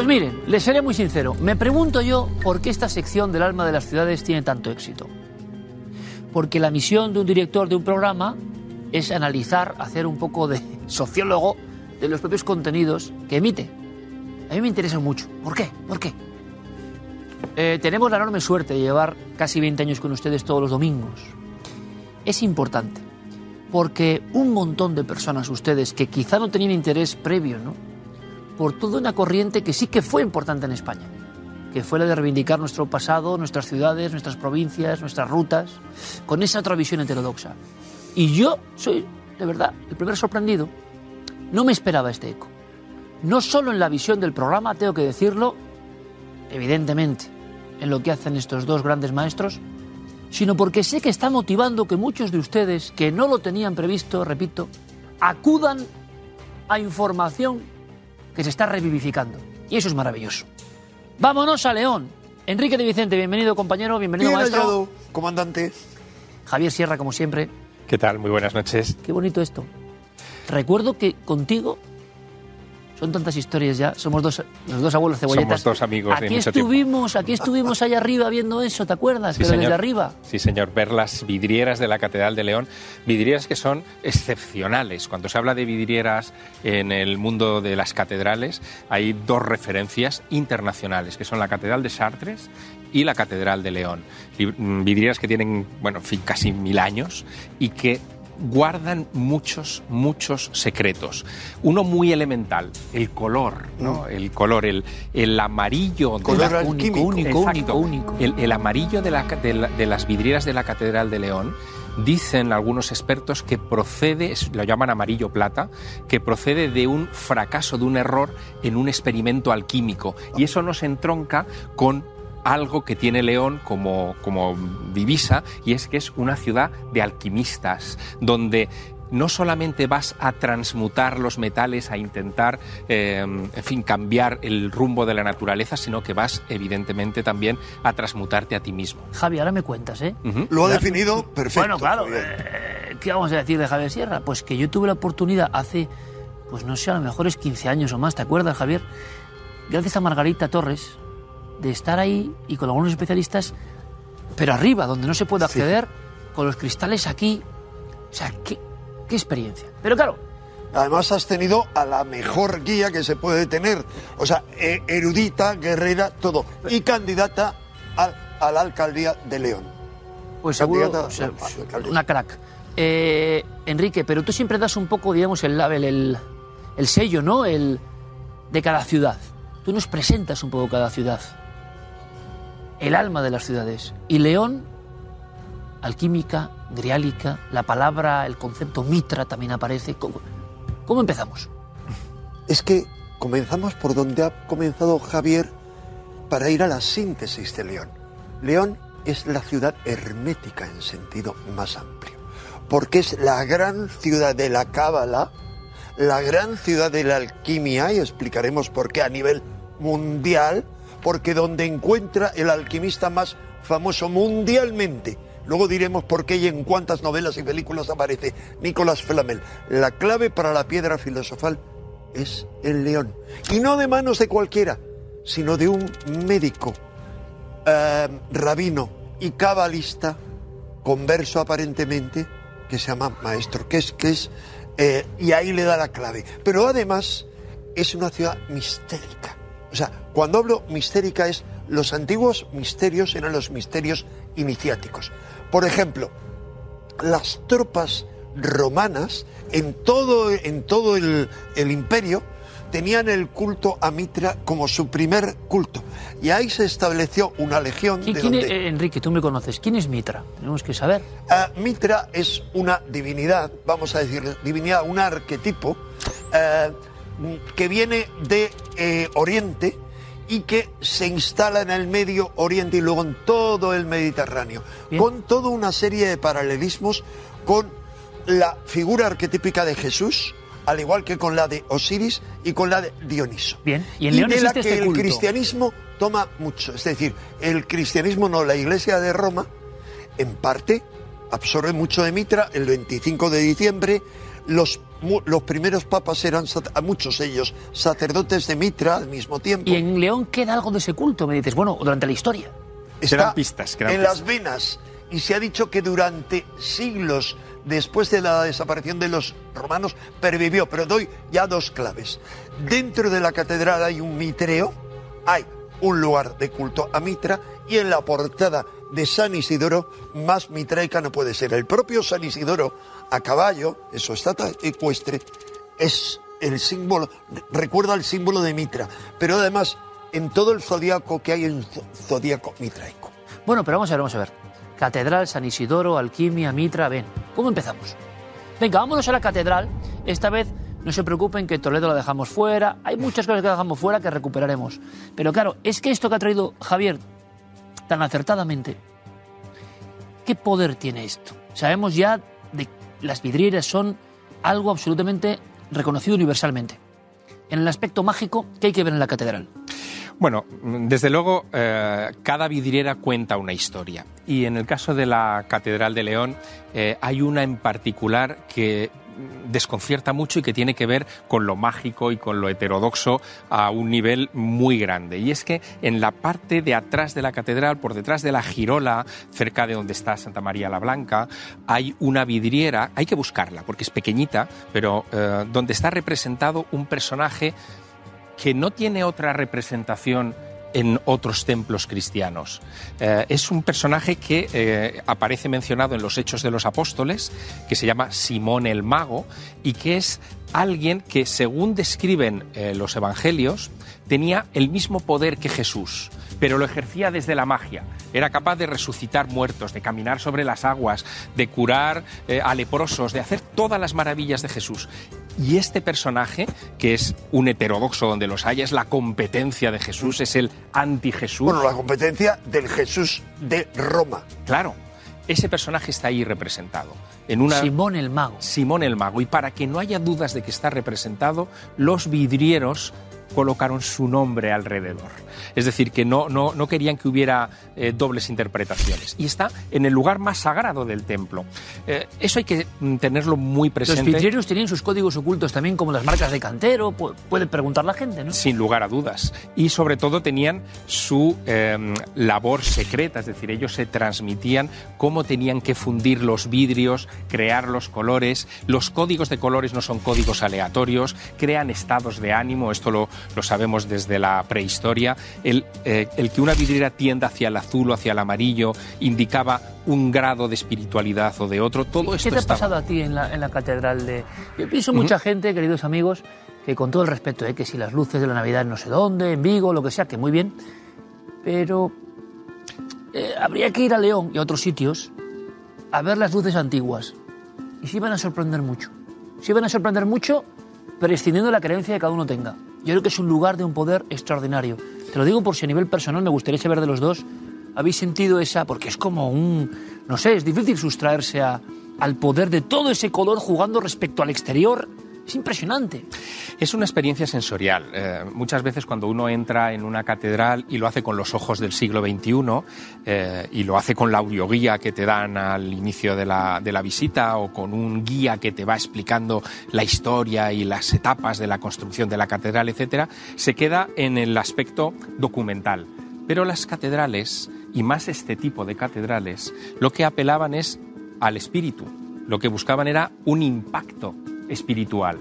Pues miren, les seré muy sincero. Me pregunto yo por qué esta sección del alma de las ciudades tiene tanto éxito. Porque la misión de un director de un programa es analizar, hacer un poco de sociólogo de los propios contenidos que emite. A mí me interesa mucho. ¿Por qué? ¿Por qué? Eh, tenemos la enorme suerte de llevar casi 20 años con ustedes todos los domingos. Es importante, porque un montón de personas, ustedes, que quizá no tenían interés previo, ¿no? Por toda una corriente que sí que fue importante en España, que fue la de reivindicar nuestro pasado, nuestras ciudades, nuestras provincias, nuestras rutas, con esa otra visión heterodoxa. Y yo soy, de verdad, el primer sorprendido. No me esperaba este eco. No solo en la visión del programa, tengo que decirlo, evidentemente, en lo que hacen estos dos grandes maestros, sino porque sé que está motivando que muchos de ustedes que no lo tenían previsto, repito, acudan a información que se está revivificando. Y eso es maravilloso. Vámonos a León. Enrique de Vicente, bienvenido compañero, bienvenido Bien maestro. hallado, comandante. Javier Sierra, como siempre. ¿Qué tal? Muy buenas noches. Qué bonito esto. Recuerdo que contigo son tantas historias ya. Somos dos, los dos abuelos cebolletas. Somos dos amigos de Aquí tiempo. estuvimos, aquí estuvimos allá arriba viendo eso, ¿te acuerdas? Sí, Pero desde señor. arriba. Sí, señor. Ver las vidrieras de la Catedral de León. Vidrieras que son excepcionales. Cuando se habla de vidrieras en el mundo de las catedrales, hay dos referencias internacionales, que son la Catedral de Chartres y la Catedral de León. Mm, Vidrieras que tienen, bueno, en fin, casi mil años y que guardan muchos, muchos secretos. Uno muy elemental, el color, ¿no? El color, el, el amarillo de Color la- alquímico. único, Exacto. único, único. El, el amarillo de, la de la- de las vidrieras de la Catedral de León dicen algunos expertos que procede, lo llaman amarillo plata, que procede de un fracaso, de un error en un experimento alquímico. Y eso nos entronca con algo que tiene León como, como divisa, y es que es una ciudad de alquimistas, donde no solamente vas a transmutar los metales, a intentar, eh, en fin, cambiar el rumbo de la naturaleza, sino que vas, evidentemente, también a transmutarte a ti mismo. Javi, ahora me cuentas, ¿eh? Lo ha definido perfecto. Bueno, claro. Eh, ¿Qué vamos a decir de Javier Sierra? Pues que yo tuve la oportunidad hace, pues no sé, a lo mejor es 15 años o más, ¿te acuerdas, Javier? Gracias a Margarita Torres, de estar ahí y con algunos especialistas, pero arriba, donde no se puede Sí. acceder, con los cristales aquí. O sea, qué, qué experiencia. Pero claro, Además has tenido a la mejor guía que se puede tener. O sea, eh, erudita, guerrera, todo. Y candidata al- a la alcaldía de León. Pues seguro, o sea, a una crack. Eh, Enrique, pero tú siempre das un poco, digamos, el label, el, el sello, ¿no? El de cada ciudad. Tú nos presentas un poco cada ciudad. El alma de las ciudades. Y León, alquímica, griálica, la palabra, el concepto mitra también aparece. ¿Cómo, cómo empezamos? Es que comenzamos por donde ha comenzado Javier para ir a la síntesis de León. León es la ciudad hermética en sentido más amplio. porque es la gran ciudad de la cábala, la gran ciudad de la alquimia, y explicaremos por qué a nivel mundial, porque donde encuentra el alquimista más famoso mundialmente. Luego diremos por qué y en cuántas novelas y películas aparece Nicolás Flamel. La clave para la piedra filosofal es el león. Y no de manos de cualquiera, sino de un médico, eh, rabino y cabalista, converso aparentemente, que se llama maestro, que es, eh, y ahí le da la clave. Pero además es una ciudad mistérica. O sea, cuando hablo mistérica es los antiguos misterios eran los misterios iniciáticos. Por ejemplo, las tropas romanas en todo, en todo el, el imperio tenían el culto a Mitra como su primer culto. Y ahí se estableció una legión. ¿Quién, de donde- es- eh, Enrique, tú me conoces. ¿Quién es Mitra? Tenemos que saber. Ah, Mitra es una divinidad, vamos a decir, divinidad, un arquetipo eh, que viene de eh, Oriente y que se instala en el Medio Oriente y luego en todo el Mediterráneo, Bien. con toda una serie de paralelismos con la figura arquetípica de Jesús, al igual que con la de Osiris y con la de Dioniso. Bien. Y en León de la existe que este el culto. cristianismo toma mucho. Es decir, el cristianismo no, la iglesia de Roma, en parte, absorbe mucho de Mitra el 25 de diciembre. Los, los primeros papas eran, a muchos ellos, sacerdotes de Mitra al mismo tiempo. Y en León queda algo de ese culto, me dices. Bueno, durante la historia. Está Quedan pistas, quedan en pistas. las venas. Y se ha dicho que durante siglos después de la desaparición de los romanos pervivió. Pero doy ya dos claves. Dentro de la catedral hay un mitreo, hay un lugar de culto a Mitra y en la portada de San Isidoro más mitraica no puede ser. El propio San Isidoro a caballo, su estatua ecuestre, es el símbolo, recuerda el símbolo de Mitra, pero además en todo el zodiaco que hay zo- zodiaco mitraico. Bueno, pero vamos a ver, vamos a ver. Catedral, San Isidoro, Alquimia, Mitra, ven. ¿Cómo empezamos? Venga, vámonos a la catedral. Esta vez no se preocupen que Toledo la dejamos fuera. Hay muchas cosas que dejamos fuera que recuperaremos. Pero claro, es que esto que ha traído Javier tan acertadamente, ¿qué poder tiene esto? Sabemos ya de las vidrieras son algo absolutamente reconocido universalmente. En el aspecto mágico, ¿qué hay que ver en la catedral? Bueno, desde luego, eh, cada vidriera cuenta una historia. Y en el caso de la Catedral de León, eh, hay una en particular que desconcierta mucho y que tiene que ver con lo mágico y con lo heterodoxo a un nivel muy grande. Y es que en la parte de atrás de la catedral, por detrás de la girola, cerca de donde está Santa María la Blanca, hay una vidriera, hay que buscarla porque es pequeñita, pero eh, donde está representado un personaje que no tiene otra representación en otros templos cristianos. Eh, es un personaje que eh, aparece mencionado en los Hechos de los Apóstoles, que se llama Simón el Mago, y que es alguien que, según describen eh, los Evangelios, tenía el mismo poder que Jesús, pero lo ejercía desde la magia. Era capaz de resucitar muertos, de caminar sobre las aguas, de curar eh, a leprosos, de hacer todas las maravillas de Jesús. Y este personaje, que es un heterodoxo donde los haya, es la competencia de Jesús, es el anti-Jesús. Bueno, la competencia del Jesús de Roma. Claro, ese personaje está ahí representado. En una... Simón el Mago. Simón el Mago. Y para que no haya dudas de que está representado, los vidrieros colocaron su nombre alrededor. Es decir, que no, no, no querían que hubiera eh, dobles interpretaciones. Y está en el lugar más sagrado del templo. Eh, eso hay que mm, tenerlo muy Los presente. vidrieros tenían sus códigos ocultos también, como las marcas de cantero. pu- Puede preguntar la gente, ¿no? Sin lugar a dudas. Y sobre todo tenían su eh, labor secreta, es decir, ellos se transmitían cómo tenían que fundir los vidrios, crear los colores. Los códigos de colores no son códigos aleatorios, crean estados de ánimo, esto lo, lo sabemos desde la prehistoria. El, eh, el que una vidriera tienda hacia el azul o hacia el amarillo indicaba un grado de espiritualidad o de otro. Todo esto ¿Qué te ha estaba- pasado a ti en la, en la catedral de.? Yo pienso mucha gente, queridos amigos, que con todo el respeto, ¿eh? que si las luces de la Navidad no sé dónde, en Vigo, lo que sea, que muy bien, pero eh, habría que ir a León y a otros sitios a ver las luces antiguas. Y se iban a sorprender mucho. Se iban a sorprender mucho prescindiendo de la creencia que cada uno tenga. Yo creo que es un lugar de un poder extraordinario. Te lo digo por si a nivel personal me gustaría saber de los dos. ¿Habéis sentido esa? Porque es como un. No sé, es difícil sustraerse a, al poder de todo ese color jugando respecto al exterior. Es impresionante. Es una experiencia sensorial. Eh, muchas veces cuando uno entra en una catedral y lo hace con los ojos del siglo XXI eh, y lo hace con la audioguía que te dan al inicio de la, de la visita o con un guía que te va explicando la historia y las etapas de la construcción de la catedral, etcétera, se queda en el aspecto documental. Pero las catedrales, y más este tipo de catedrales, lo que apelaban es al espíritu. Lo que buscaban era un impacto espiritual,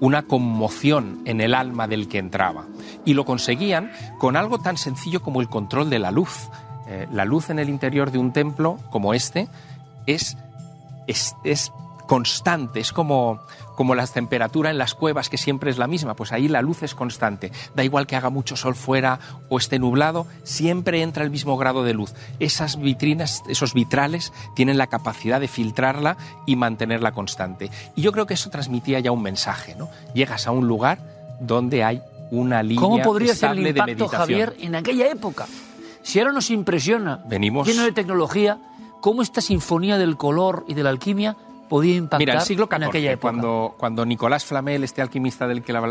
una conmoción en el alma del que entraba. Y lo conseguían con algo tan sencillo como el control de la luz. Eh, la luz en el interior de un templo como este es, es, es constante, es como, como la temperatura en las cuevas que siempre es la misma, pues ahí la luz es constante. Da igual que haga mucho sol fuera o esté nublado, siempre entra el mismo grado de luz. Esas vitrinas, esos vitrales tienen la capacidad de filtrarla y mantenerla constante. Y yo creo que eso transmitía ya un mensaje, ¿no? Llegas a un lugar donde hay una línea ¿Cómo podría ser el impacto. Javier, en aquella época? Si ahora nos impresiona, Venimos- lleno de tecnología, cómo esta sinfonía del color y de la alquimia podía impactar Mira, el siglo en aquella XIV, época. cuando, cuando Nicolás Flamel, este alquimista del que la, Sí,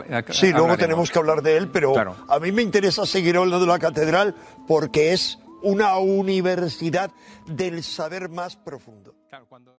luego hablaremos. tenemos que hablar de él, pero Claro. a mí me interesa seguir hablando de la catedral porque es una universidad del saber más profundo. Claro, cuando-